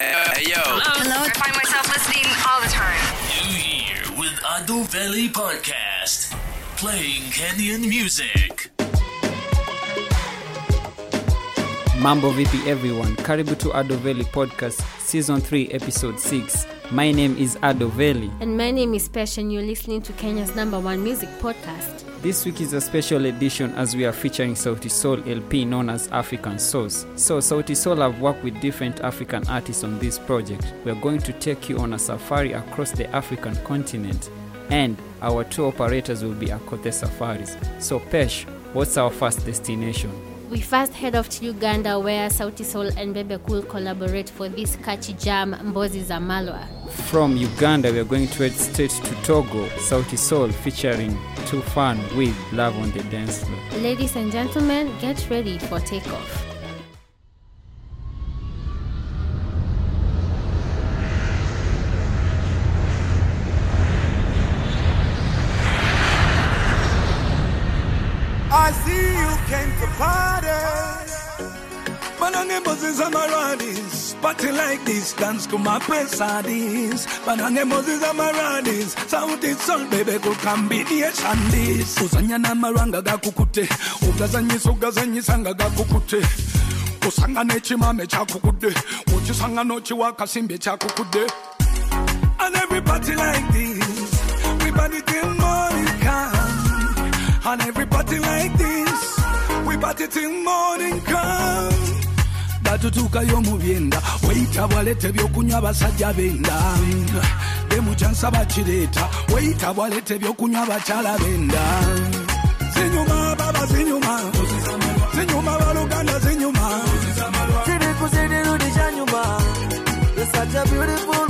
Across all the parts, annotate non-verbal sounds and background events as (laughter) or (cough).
Hey, yo. Hello. I find myself listening all the time. New here with Ado Valley Podcast, playing Kenyan music. Mambo vipi everyone, karibu to Adoveli podcast season 3 episode 6. My name is Adoveli. And my name is Pesh, and you're listening to Kenya's number one music podcast. This week is a special edition as we are featuring Sauti Soul LP known as African Source. So Sauti Soul have worked with different African artists on this project. We are going to take you on a safari across the African continent and our two operators will be Akote Safaris. So Pesh, what's our first destination? We first head off to Uganda where Sauti Soul and Bebe Cool collaborate for this catchy jam Mbozi za Malwa. From Uganda, we are going to head straight to Togo, Sauti Soul featuring Too Fun with Love on the Dance Floor. Ladies and gentlemen, get ready for takeoff. I see you came to party. Banange Moses Amaradis, party like this, dance to my pesadis. Banange Moses Amaradis, sound it soul baby go combination this. Uzanya na maranga gakukute, ugazanyisa ugazanyisa nga gakukute. Usangane chimame chakukude, uchisangano chiwakasimbe chakukude. And every party like this, we party till morning. And every party like this, we party till morning come. batutuuka y'omubyenda weyita bwalete ebyokunywa abasajja benda demukyansa bakireeta weyita bwalete ebyokunywa abakyala benda zinyuma baba zinyuma zinyuma baluganda zinyuma Rudy Janyuma. You're such a beautiful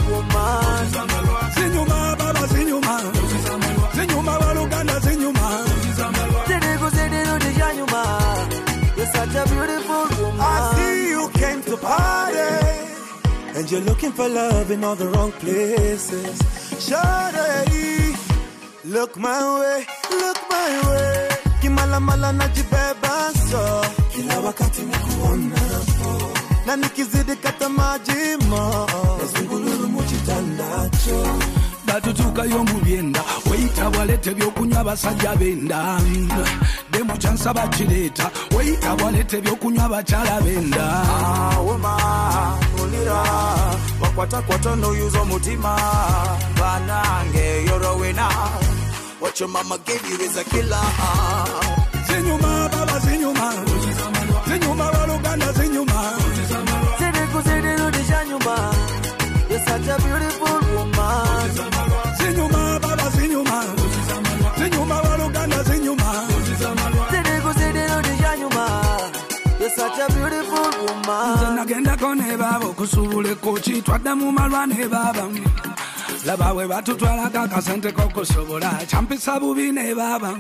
a beautiful woman. I see you came to party And you're looking for love in all the wrong places. Shawty, Look my way, look my way. Kimala mala najibeba so. Kila wakati nikuonapo. Na nikizidi kata majimo. Nazungululu muchitandacho. batutuuka y'omubyenda weyita bwalete ebyokunywa abasajja benda. Demukyansa bakireeta weyita bwalete ebyokunywa abakyala benda. Ah, woma, ulira, wakwatakwata noyuza omutima banange you're a winner what your mama gave you is a killer. Zinyuma baba zinyuma. Zinyuma baluganda zinyuma. You're such a beautiful nze woman. nagendako ne baaba okusuubula ekkoki twadda mu malwa ne baaba laba bwe batutwalako akasente k'okusobola kyampisa bubi ne baaba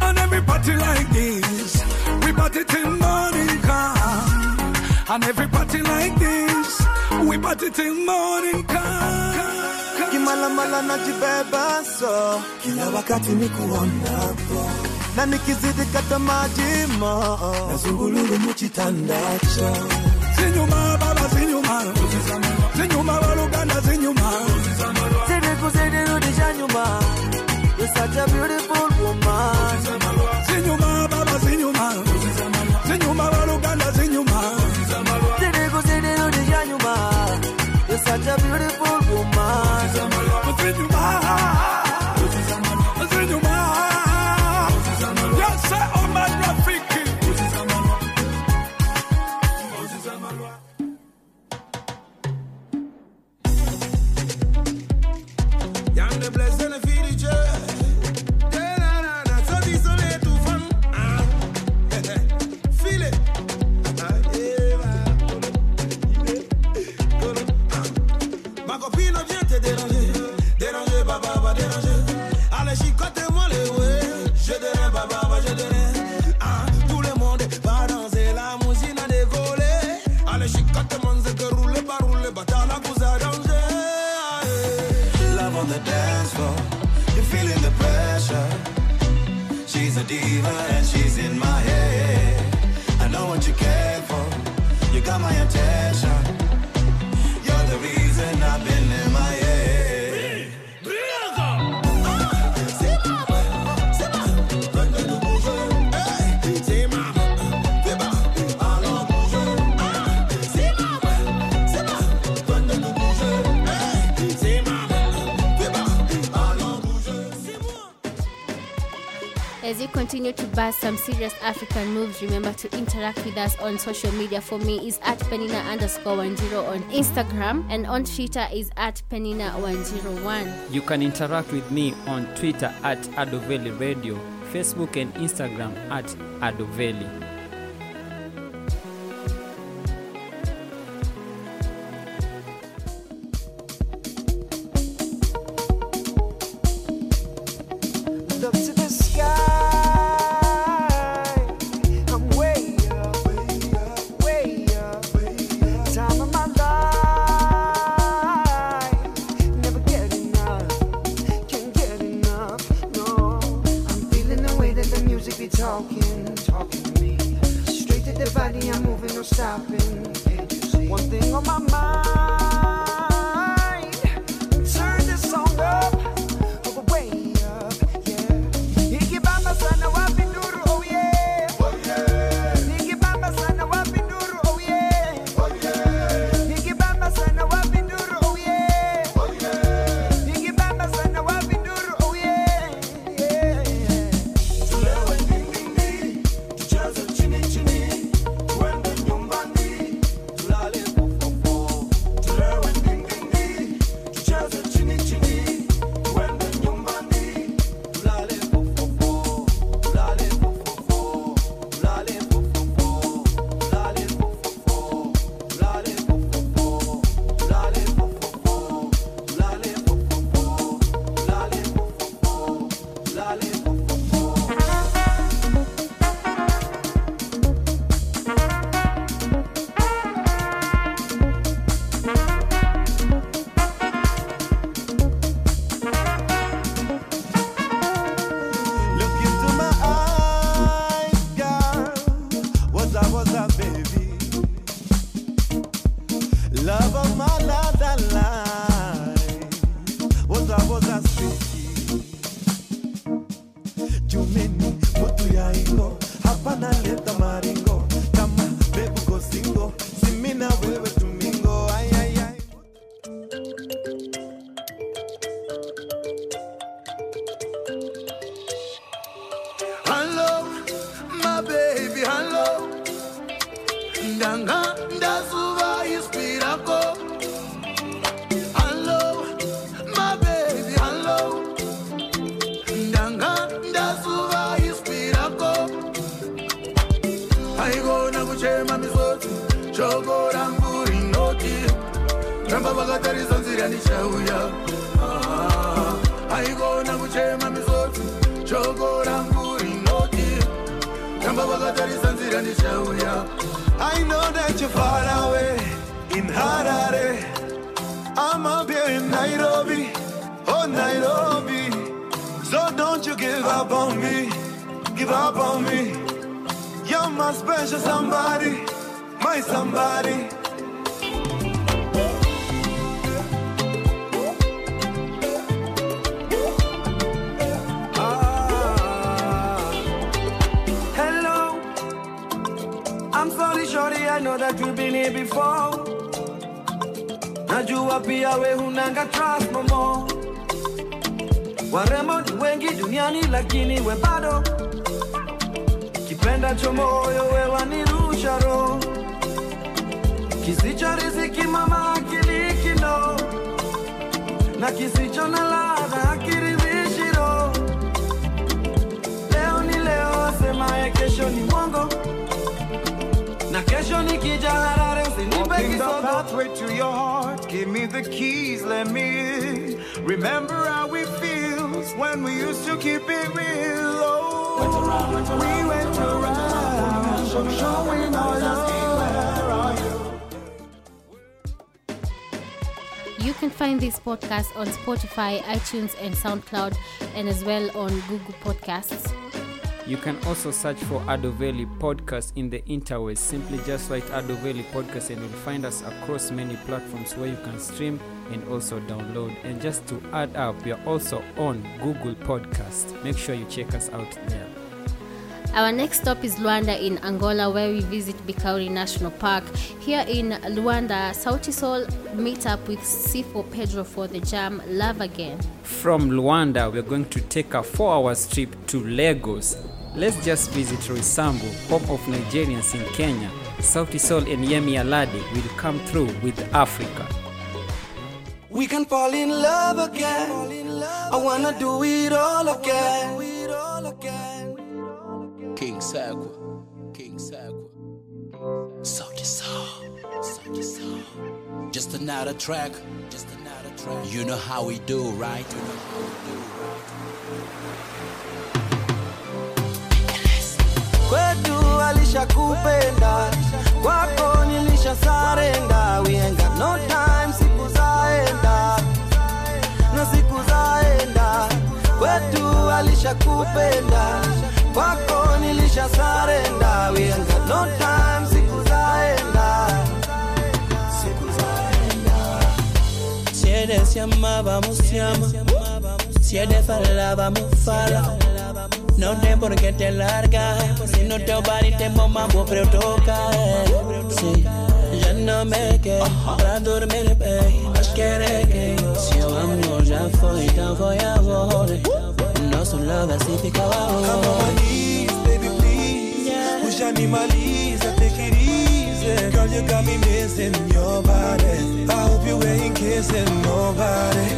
And every party like this, we party till morning come. And every party like this, we party till morning come. Kimala mala najibeba so. Kila wakati nikuonapo. Na nikizidi kata majimo. Nazungululu muchitandacho. Zinyuma baba zinyuma, zinyuma baluganda zinyuma. You're such a beautiful woman. Zinyuma baba zinyuma, zinyuma baluganda zinyuma. You're such a beautiful woman. Zinyuma. Ma copine vient te As you continue to buzz some serious African moves, remember to interact with us on social media. For me, is at Penina underscore 10 on Instagram and on Twitter is at Penina101. You can interact with me on Twitter at Adoveli Radio, Facebook and Instagram at Adoveli. Ndanga ndazuva ispirako. Hello, my baby, hello. Ramba vakatarisa nzira ndichauya. I know that you're far away in Harare. I'm up here in Nairobi, oh Nairobi. So don't you give up on me, give up on me. You're my special somebody, my somebody. Know that you've been here before. Najua pia we hunanga trust no more. Warembo ni wengi duniani, lakini we bado kipenda cho moyo, we wanirusha roho. Kisicho riziki mama kilikino na kisicho na ladha kesho nikija Harare usinipe Walking the kisogo. pathway to your heart, give me the keys, let me in. Remember how it feels when we used to keep it real. Oh, went around, went oh, around, we went around, showing our love. Where are you? You can find this podcast on Spotify, iTunes, and SoundCloud, and as well on Google Podcasts. You can also search for Adoveli Podcast in the interwebs. Simply just write Adoveli Podcast and you'll find us across many platforms where you can stream and also download. And just to add up, we are also on Google Podcast. Make sure you check us out there. Our next stop is Luanda in Angola, where we visit Bikauri National Park. Here in Luanda, Sauti Sol meet up with C4 Pedro for the jam Love Again. From Luanda, we're going to take a four hour trip to Lagos. Let's just visit Roysambu, home of Nigerians in Kenya. Sauti Sol and Yemi Alade will come through with Africa. We can fall in love again. I wanna do it all again. King Sagwa, King Sagwa. Salty Soul, Salty Soul. Just another track, just another track. You know how we do, right? You know how we do, kwetu alishakupenda kwako nilisha sarenda got no time siku zaenda na siku zaenda kwetu alishakupenda kwako nilisha sarenda got no time siku zaenda siku zaenda Si eres llama, vamos llama. Si eres falaba, vamos fala. No tem por qué te larga. Si no te vale, te mambo, pero toca. eh. Sí, ya no me quedo para dormir, baby. Mas quiere que seu amor já foi, então foi amor. Nosso love assim fica Come on, knees, baby, please. Ushanimaliza, take it easy. Girl, you got me missing your body. I hope you ain't kissing nobody.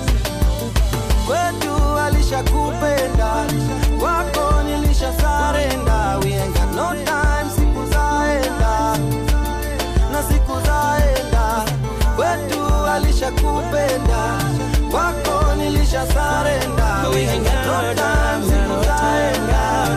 Kwetu alishakupenda, kwako nilisha sarenda. We ain't got no time, siku zaenda na siku zaenda. Kwetu alishakupenda, kwako nilisha sarenda. We ain't got no time, siku zaenda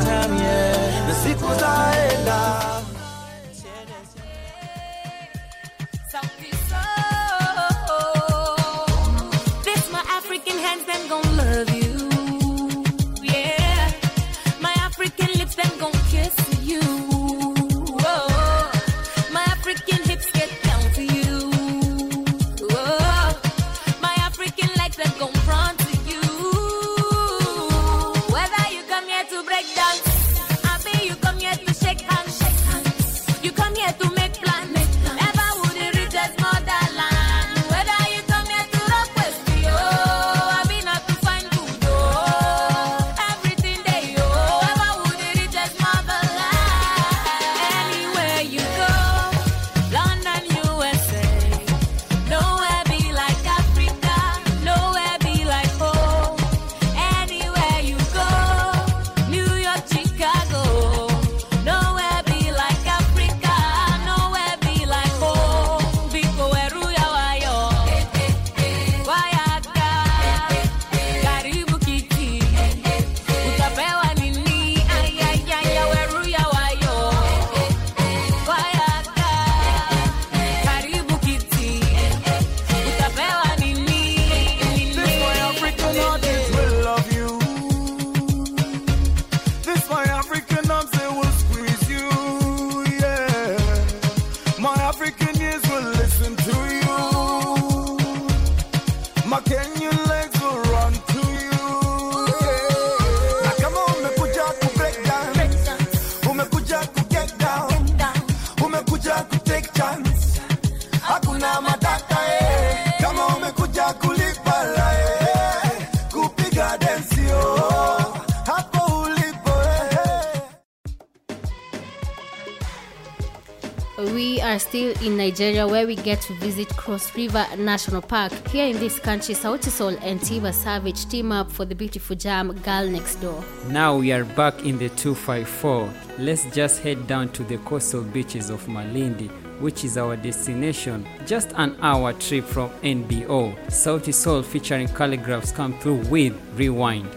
still in Nigeria where we get to visit Cross River National Park. Here in this country, Sauti Sol and Tiwa Savage team up for the beautiful jam Girl Next Door. Now we are back in the 254. Let's just head down to the coastal beaches of Malindi, which is our destination. Just an hour trip from NBO. Sauti Sol featuring calligraphs come through with Rewind.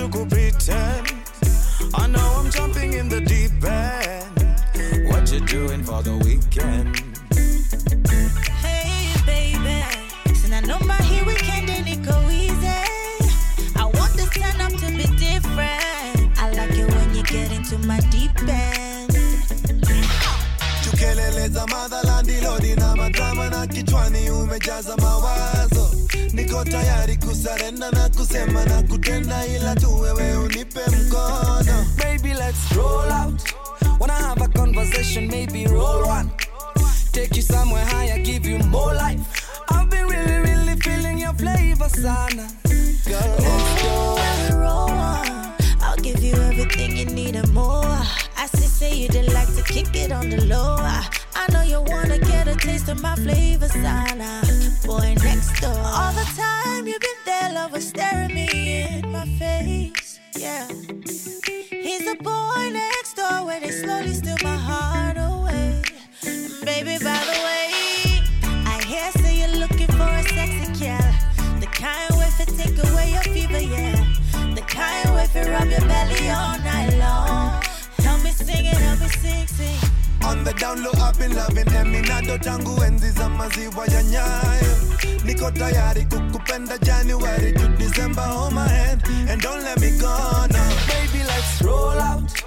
to go pretend. I know I'm jumping in the deep end. What you doing for the weekend? Hey, baby, since I know my weekend go easy. I want this to be different. I like it when you get into my deep end. Madrama na kichwani umejaza mawazo niko tayari kusarenda na kusema na kutenda ila tu wewe unipe mkono Baby, let's roll out. Wanna have a conversation, maybe roll one. Take you somewhere higher, give you more life. I've been really, really feeling your flavor, sana. Where steal my heart away. Baby, by the way, I hear say you're looking for a sexy gal. The kind way for take away your fever, yeah. The kind way for rub your belly all night long. Help me sing it, help me sing, sing. On the down low I've been loving Eminado tangu enzi za maziwa ya nyayo Niko tayari kukupenda January to December Hold my hand and don't let me go now Baby, let's roll out.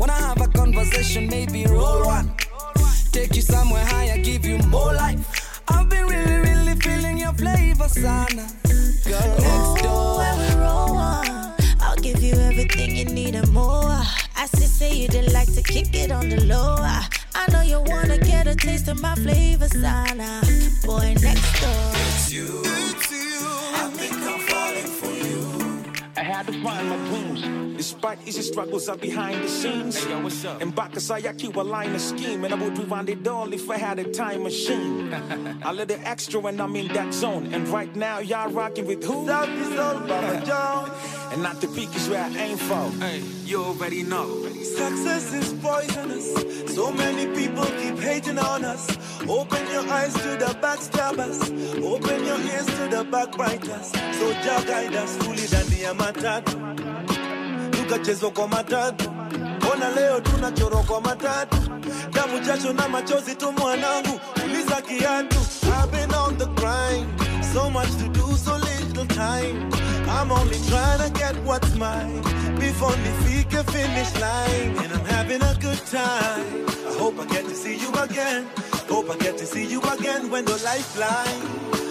Wanna have a conversation, maybe roll one. Take you somewhere higher, give you more life. I've been really, really feeling your flavor, sana. Girl, let's go. When we roll on, I'll give you everything you need and more. I see, say you did like to kick it on the low. I, I know you wanna get a taste of my flavor, sana. Boy next door. It's you, I find my dreams. Despite easy struggles are behind the scenes. Hey, yo, what's up? And Bakasai, I keep a line of scheme. And I would rewind it all if I had a time machine. I let it extra when I'm in that zone. And right now, y'all rocking with who? South is all Baba Jones And not the peak is where I aim for. Hey, you already know. Success is poisonous. So many people keep hating on us. Open your eyes to the backstabbers. Open your ears to the backbiters. So Jah guide us fully ndani ya matatu tukachezwa kwa matatu ona leo tunachorwa kwa matatu damu jasho na machozi tu mwanangu. Uliza kiatu I've been on the grind. So much to do so little time I'm only trying to get what's mine before nifike finish line and I'm having a good time I hope I get to see you again hope I get to see you again when the lifeline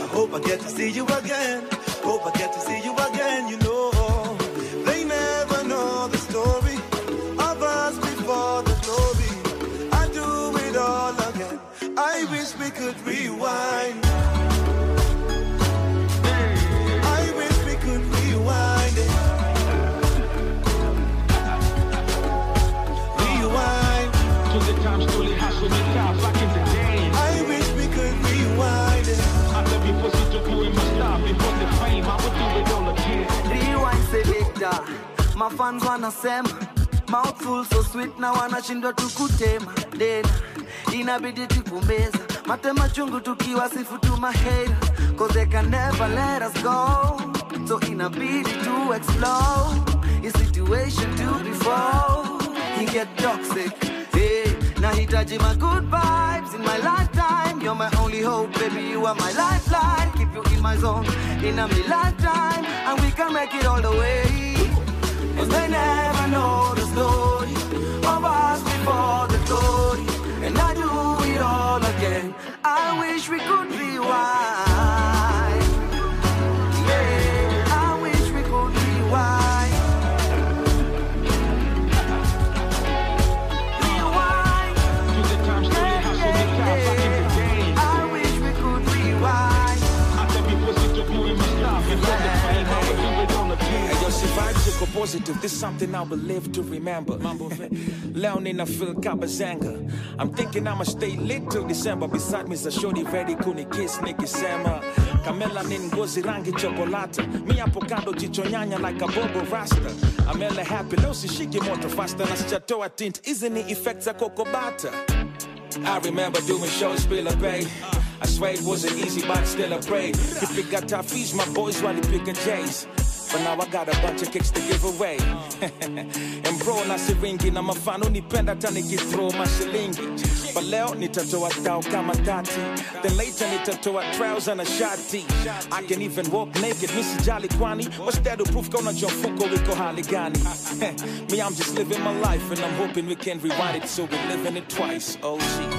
I hope I get to see you again hope I get to see you again you know they never know the story of us before the glory. I do it all again. I wish we could rewind. Mafans wanasema mouthful so sweet na wanashindwa tukutema dena inabidi tukumbeza matema chungu tukiwa sifu tu mahera cause they can never let us go. So inabidi to explore his situation to before he get toxic hey, nahitaji my good vibes in my lifetime. You're my only hope baby you are my lifeline. Keep you in my zone in a me lifetime and we can make it all the way Cause they never know the story of us before the glory. And I do it all again. I wish we could rewind. Positive. This is something I will live to remember. Leo nina feel kabazanga. I'm thinking I'ma stay lit till December. Beside me is a shorty ready kuni kiss nikisema. Kamela ni ngozi rangi chokolata. Mi hapo kando jicho nyanya like a bobo rasta. Amela happy leo sishiki moto faster na sijatoa tint. Hizi ni effects za kokobata. I remember doing shows bila pay. I swear it wasn't easy, but still I prayed. Kipiga tafis, my boys walipiga J's. But now I got a bunch of kicks to give away. (laughs) and bro, na siringi na mafano nipenda hata nikithrow mashilingi. But leo nitatoa tao kama tati. Then later nitatoa trouser na shati. I can even walk naked, misijali kwani. What's that to proof kona mfuko wiko hali gani? (laughs) Me, I'm just living my life and I'm hoping we can rewind it so we're living it twice. Oh, shit.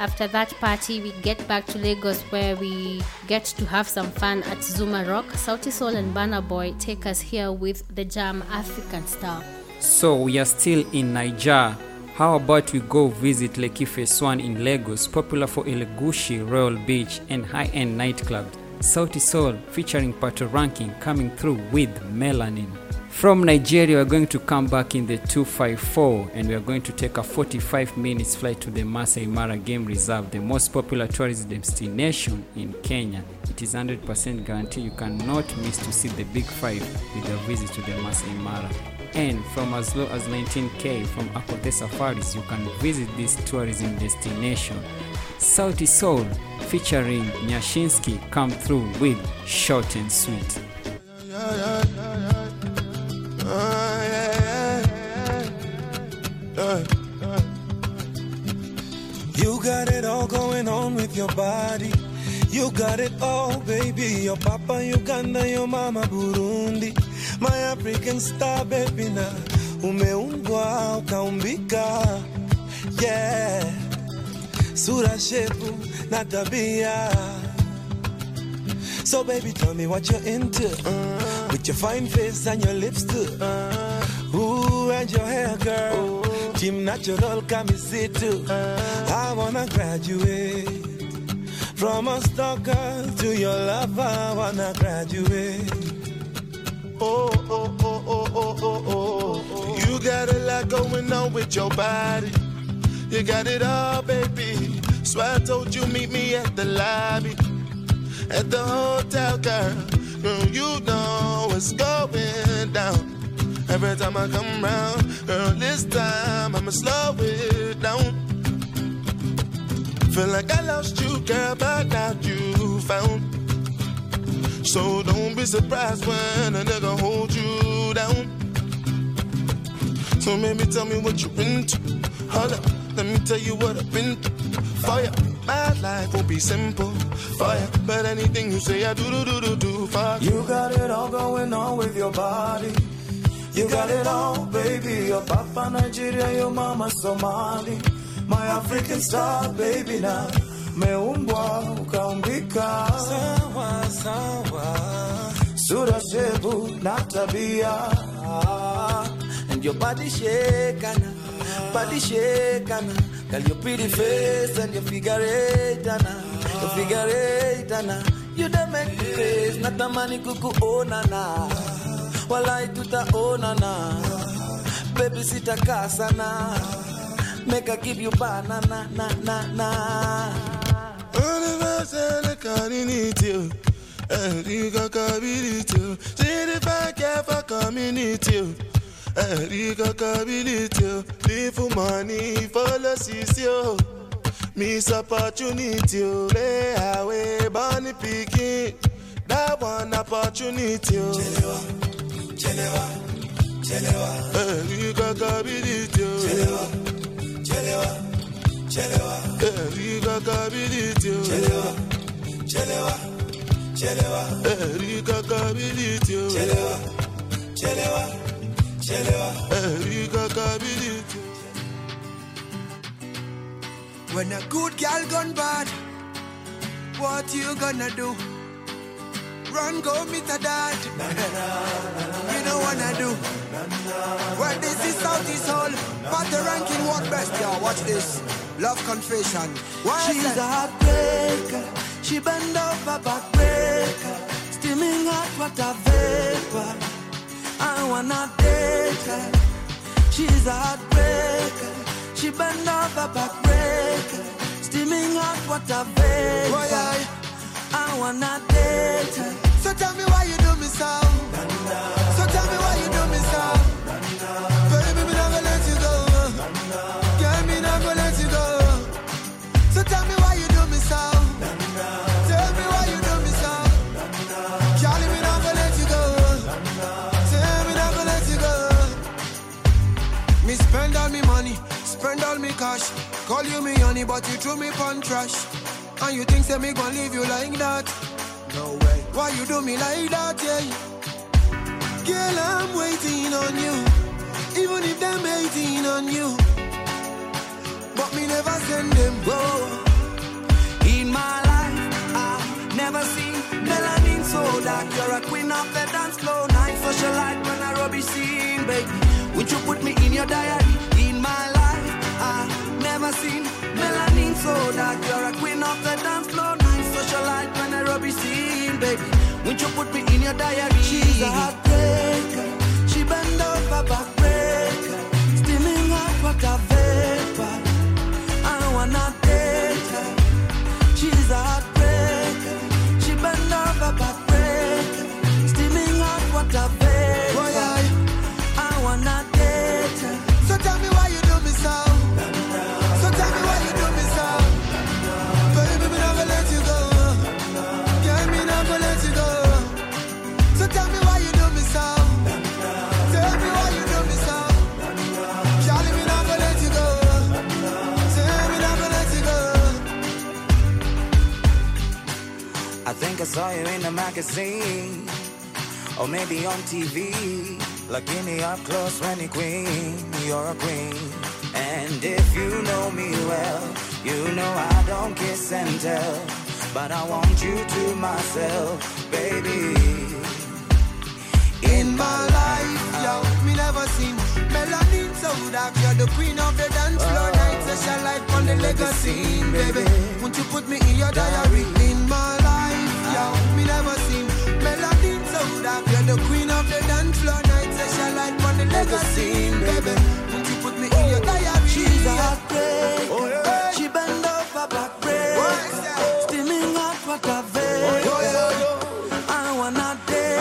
After that party, we get back to Lagos where we get to have some fun at Zuma Rock. Sauti Sol and Burna Boy take us here with the jam African Star. So we are still in Niger. How about we go visit Lekki Phase One in Lagos, popular for Elegushi Royal Beach and high-end nightclubs. Sauti Sol featuring Patoranking coming through with Melanin. From Nigeria, we're going to come back in the 254 and we're going to take a 45 minutes flight to the Masai Mara Game Reserve, the most popular tourist destination in Kenya. It is 100% guarantee you cannot miss to see the big five with a visit to the Masai Mara. And from as low as 19k from Akote Safaris, you can visit this tourism destination. Sauti Soul featuring Nyashinsky come through with Short and Sweet. Yeah, yeah, yeah, yeah. Uh, uh. You got it all going on with your body. You got it all, baby. Your papa Uganda, your mama Burundi. My African star, baby, na umeumbwa ukaumbika. Yeah, sura shepu na tabia. So baby, tell me what you're into. With your fine face and your lips too. Ooh, and your hair, girl. Team natural, camisito. I wanna graduate. From a stalker to your lover, I wanna graduate. Oh, oh, oh, oh, oh, oh, oh, oh. You got a lot going on with your body. You got it all, baby. So I told you meet me at the lobby at the hotel, girl. Girl, you know what's going down. Every time I come round, girl, this time I'ma slow it down. Feel like I lost you, girl, but now you found. So don't be surprised when a nigga hold you down. So maybe tell me what you've been to. Hold up, let me tell you what I've been through. Fire, my life won't be simple. Fire, but anything you say, I do do do do do. Fire. You got it all going on with your body. You got it all, baby. Your papa Nigeria, your mama Somali. My African star, baby now. Meumbwa ukaumbika sawa sawa, sura shebu na tabia, and your body shakana, body shakana. Girl, your pretty face and your figure eight, ana, your figure eight, ana. You don't make me crazy, natamani kukuona na, walai tutaona na, baby sitakaa sana, make I give you banana, na na na. Universal, I you. Erika Kability. See the back for community. Erika Kability. Live for money, follow Sisio. Miss opportunity. Lay away, bunny picking. That one opportunity. Chelewa, chelewa, chelewa. Erika Kability. Chelewa, chelewa. Chelewa, Erika Kability. Chelewa, chelewa, chelewa. Erika Kability. Chelewa, chelewa, chelewa. Erika Kability. When a good girl gone bad, what you gonna do? Run, go meet a dad. you don't wanna do. Well, this is Southeast Hall. But the ranking what best, y'all. Watch this. Love confession. Why She's is a heartbreaker. She bend over backbreaker. Steaming hot water vapor. I wanna date her. She's a heartbreaker. She bend over backbreaker. Steaming hot water vapor. Why I? I wanna date her. So tell me why you do me so. So tell me why you do me so. me money, spend all me cash. Call you me honey, but you threw me pon trash. And you think say me gon' leave you like that? No way. Why you do me like that, yeah? Girl, I'm waiting on you, even if them hating on you. But me never send them, go. In my life, I've never seen melanin so dark. You're a queen of the dance floor, night socialite when I rubbish scene, baby. Would you put me in your diary? Never seen melanin so dark. You're a queen of the dance floor. Night socialite when I rubby scene, baby. Would you put me in your diary? She's a heartbreaker. She bend over backbreaker. Steaming hot water vapor. I wanna saw you in a magazine or maybe on TV. Lakini up close when you queen, you're a queen. And if you know me well, you know I don't kiss and tell. But I want you to myself, baby. In my life, yo, me never seen melanin so dark. You're the queen of the dance floor. Oh. Night session light on the legacy, baby. Won't you put me in your diary? My me never seen melanin so dark. You're the queen of the dance floor. Night session light on the legacy, baby. Won't you put me in your diary? She's a heartbreaker. Oh, she bend over backbreaker. Steaming hot water vapor. I wanna date.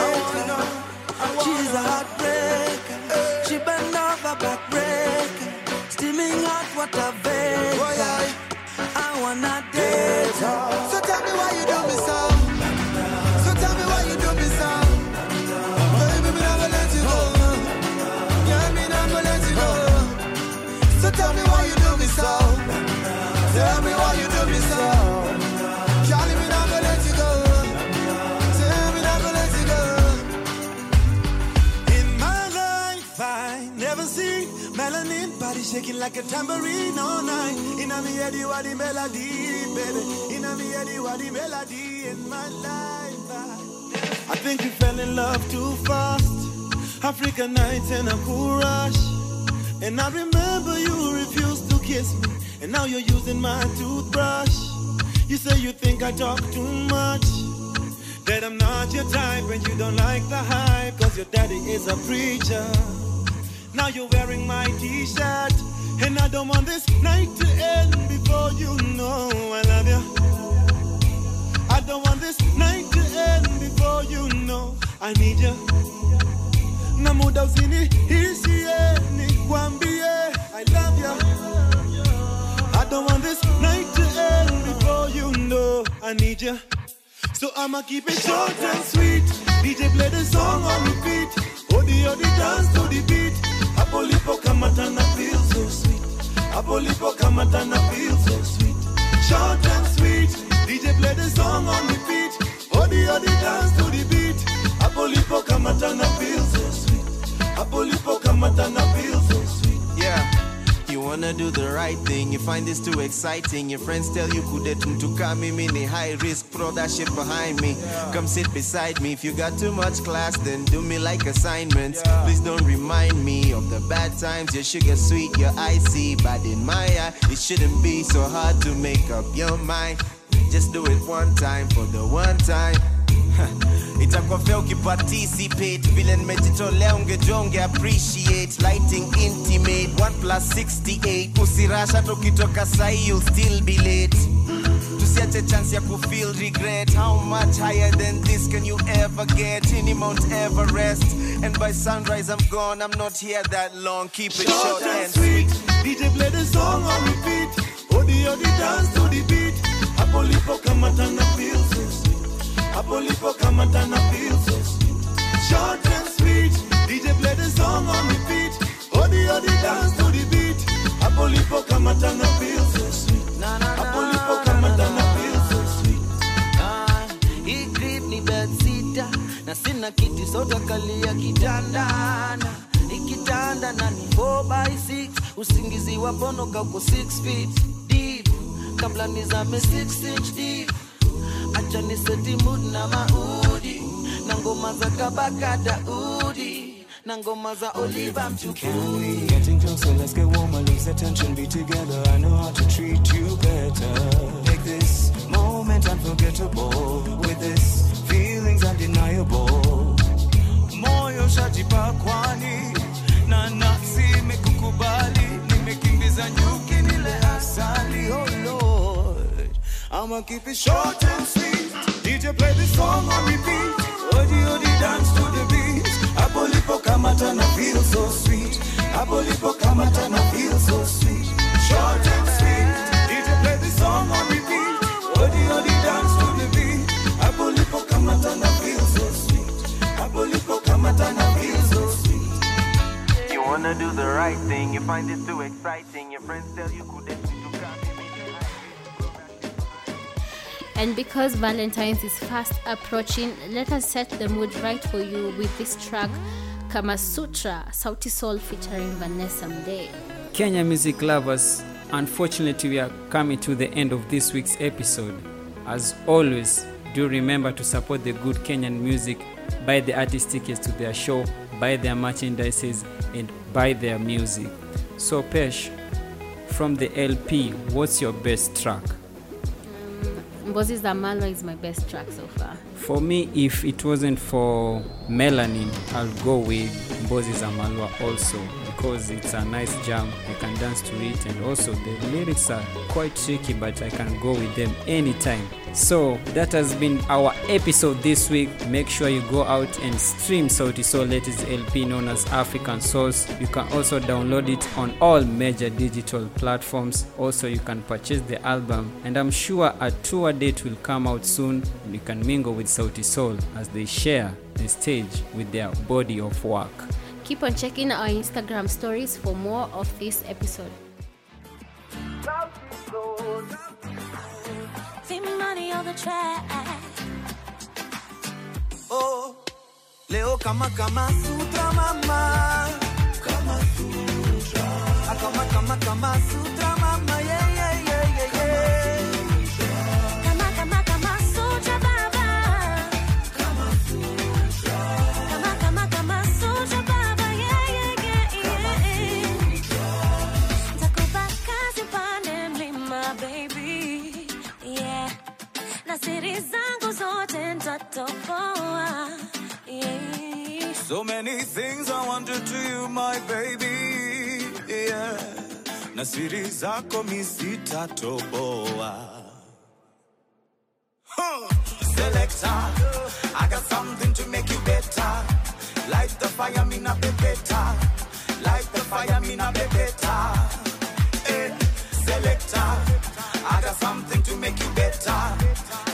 She's a heartbreaker. Eh. She bend over backbreaker. Steaming hot water. Oh, I wanna date. So shaking like a tambourine all night. In a me head, you are the melody, baby. In a me head, you are the melody in my life. I, I think we fell in love too fast. African nights in a cool rush. And I remember you refused to kiss me. And now you're using my toothbrush. You say you think I talk too much. That I'm not your type and you don't like the hype. Cause your daddy is a preacher. Now you're wearing my t shirt. And I don't want this night to end before you know I love you. I don't want this night to end before you know I need you. Na muda usiniishie nikwambie I love you. I don't want this night to end before you know I need you. So I'ma keep it short and sweet. DJ play the song on repeat. Odi odi dance to the beat. Hapo lipo kamata na feel so sweet. Hapo lipo kamata na feel so sweet. Short and sweet. DJ play the song on repeat. Odi odi dance to the beat. Hapo lipo kamata na feel so sweet. Hapo lipo kamata na feel wanna do the right thing, you find this too exciting. Your friends tell you kude tumtuka mimi ni high risk, throw that shit behind me. Come sit beside me. If you got too much class, then do me like assignments. Please don't remind me of the bad times. Your sugar sweet, your icy, but in my eye, it shouldn't be so hard to make up your mind. Just do it one time for the one time. Itakuwa fea ukiparticipate vile nimejitolea ungejua unge appreciate. Lighting intimate. 1 plus 68 usirasha hata ukitoka sahi you'll still be late. Tusiache chance ya kufeel regret. How much higher than this can you ever get? Any mount everest. And by sunrise i'm gone. I'm not here that long. Keep it short, and sweet. DJ play the song on repeat. Odi odi dance to the beat. Hapo lipo kamata na feel so sweet. Hapo lipo kamata na feel so sweet. Short and sweet. DJ play the song on repeat. Odi odi dance to the beat. Hapo lipo kamata na feel so sweet. Hapo lipo kamata na feel so sweet. Hii grip ni bed sita na sina kiti soda kalia kitandana ikitanda na ni 4 by 6 usingizi wa ponoka uko 6 feet deep kabla nizame 6 inch deep acha ni seti mood na maudi na ngoma za kabaka daudi na ngoma getting closer? Let's get warmer. Lose the tension. Be together. I know how to treat you better. Make this moment unforgettable. With this feelings undeniable. I'ma keep it short and sweet. DJ play this song on repeat. Odi odi dance to the beat. Hapo lipo kamata na feel so sweet. Hapo lipo kamata na feel so sweet. Short and sweet. DJ play this song on repeat. Odi odi dance to the beat. Hapo lipo kamata na feel so sweet. Hapo lipo kamata na feel so sweet. You wanna do the right thing, you find it too exciting. Your friends tell you could And because Valentine's is fast approaching, let us set the mood right for you with this track, Kama Sutra, Sauti Sol featuring Vanessa Mdee. Kenya music lovers, unfortunately, we are coming to the end of this week's episode. As always, do remember to support the good Kenyan music, buy the artist tickets to their show, buy their merchandises, and buy their music. So, Pesh, from the LP, what's your best track? Mbozi Za Malwa is my best track so far. For me, if it wasn't for Melanin, I'll go with Mbozi Za Malwa also because it's a nice jam. I can dance to it, and also the lyrics are quite tricky, but I can go with them anytime. So that has been our episode this week. Make sure you go out and stream Sauti Sol latest LP known as Afrikan Sauce. You can also download it on all major digital platforms. Also, you can purchase the album, and I'm sure a tour date will come out soon. And you can mingle with Sauti Sol as they share the stage with their body of work. Keep on checking our Instagram stories for more of this episode. See money on the track. oh leo kama kama sutra mama kama sutra Ah, kama kama kama sutra So many things I want to you, my baby. Yeah. Na siri zako mi sitatoboa. Huh. Selector, I got something to make you better. Light the fire, me na be better. Light the fire, me na be better. Eh, selector, I got something to make you better.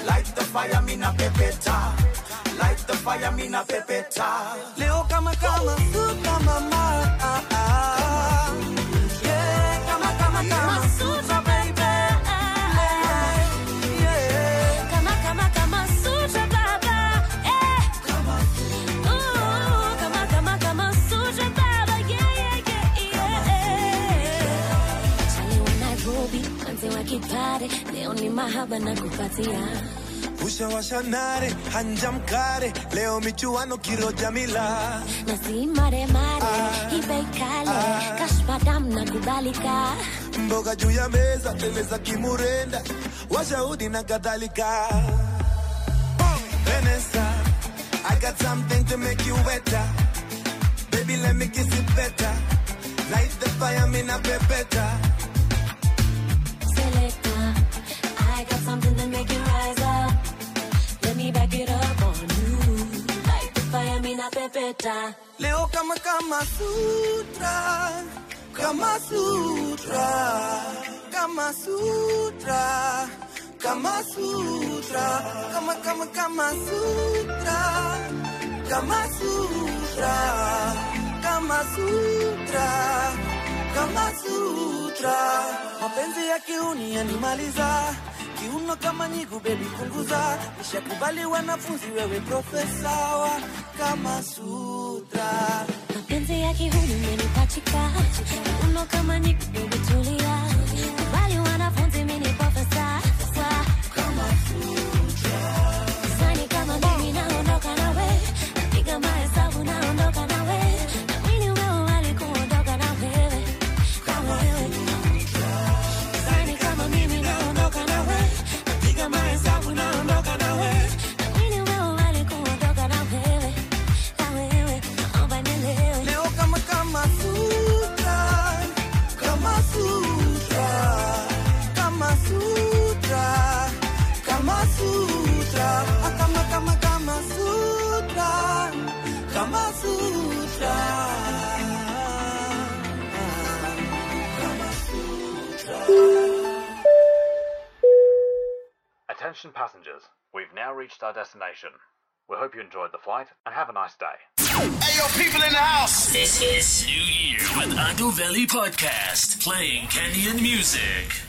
Light the fire, me na be better. Light fire, me na be leo kama kama sutra mama ah, ah. yeah kama kama kama sutra baby yeah Kama kama kama sutra baba. Kama kama kama sutra baba. Yeah yeah yeah yeah. Chali wa Nairobi, manzi wa kipare, leo ni mahaba na kupatia. Ushawasha nare hanjamkare leo michuano kiroja mila Na si mare mare, ibe kale, kashfa dam na kubalika. mboga juu ya meza teleza kimurenda washahudi na kadhalika. Vanessa, I got something to make you wetter. Baby let me kiss it better. Light the fire me na pepeta me leo kama kama sutra kama sutra kama sutra kama sutra kama kama kama sutra kama sutra kama sutra kama sutra. Mapenzi ya kiuni yanimaliza kiuno kama nyigu bebi punguza nishakubali wanafunzi wewe profesa wa kama sutra Mapenzi ya kihuni menipachika, kiuno kama nyiki umetulia. Reached our destination. We hope you enjoyed the flight and have a nice day. Hey, yo, people in the house! This is New Year with Ado Valley Podcast, playing Kenyan music.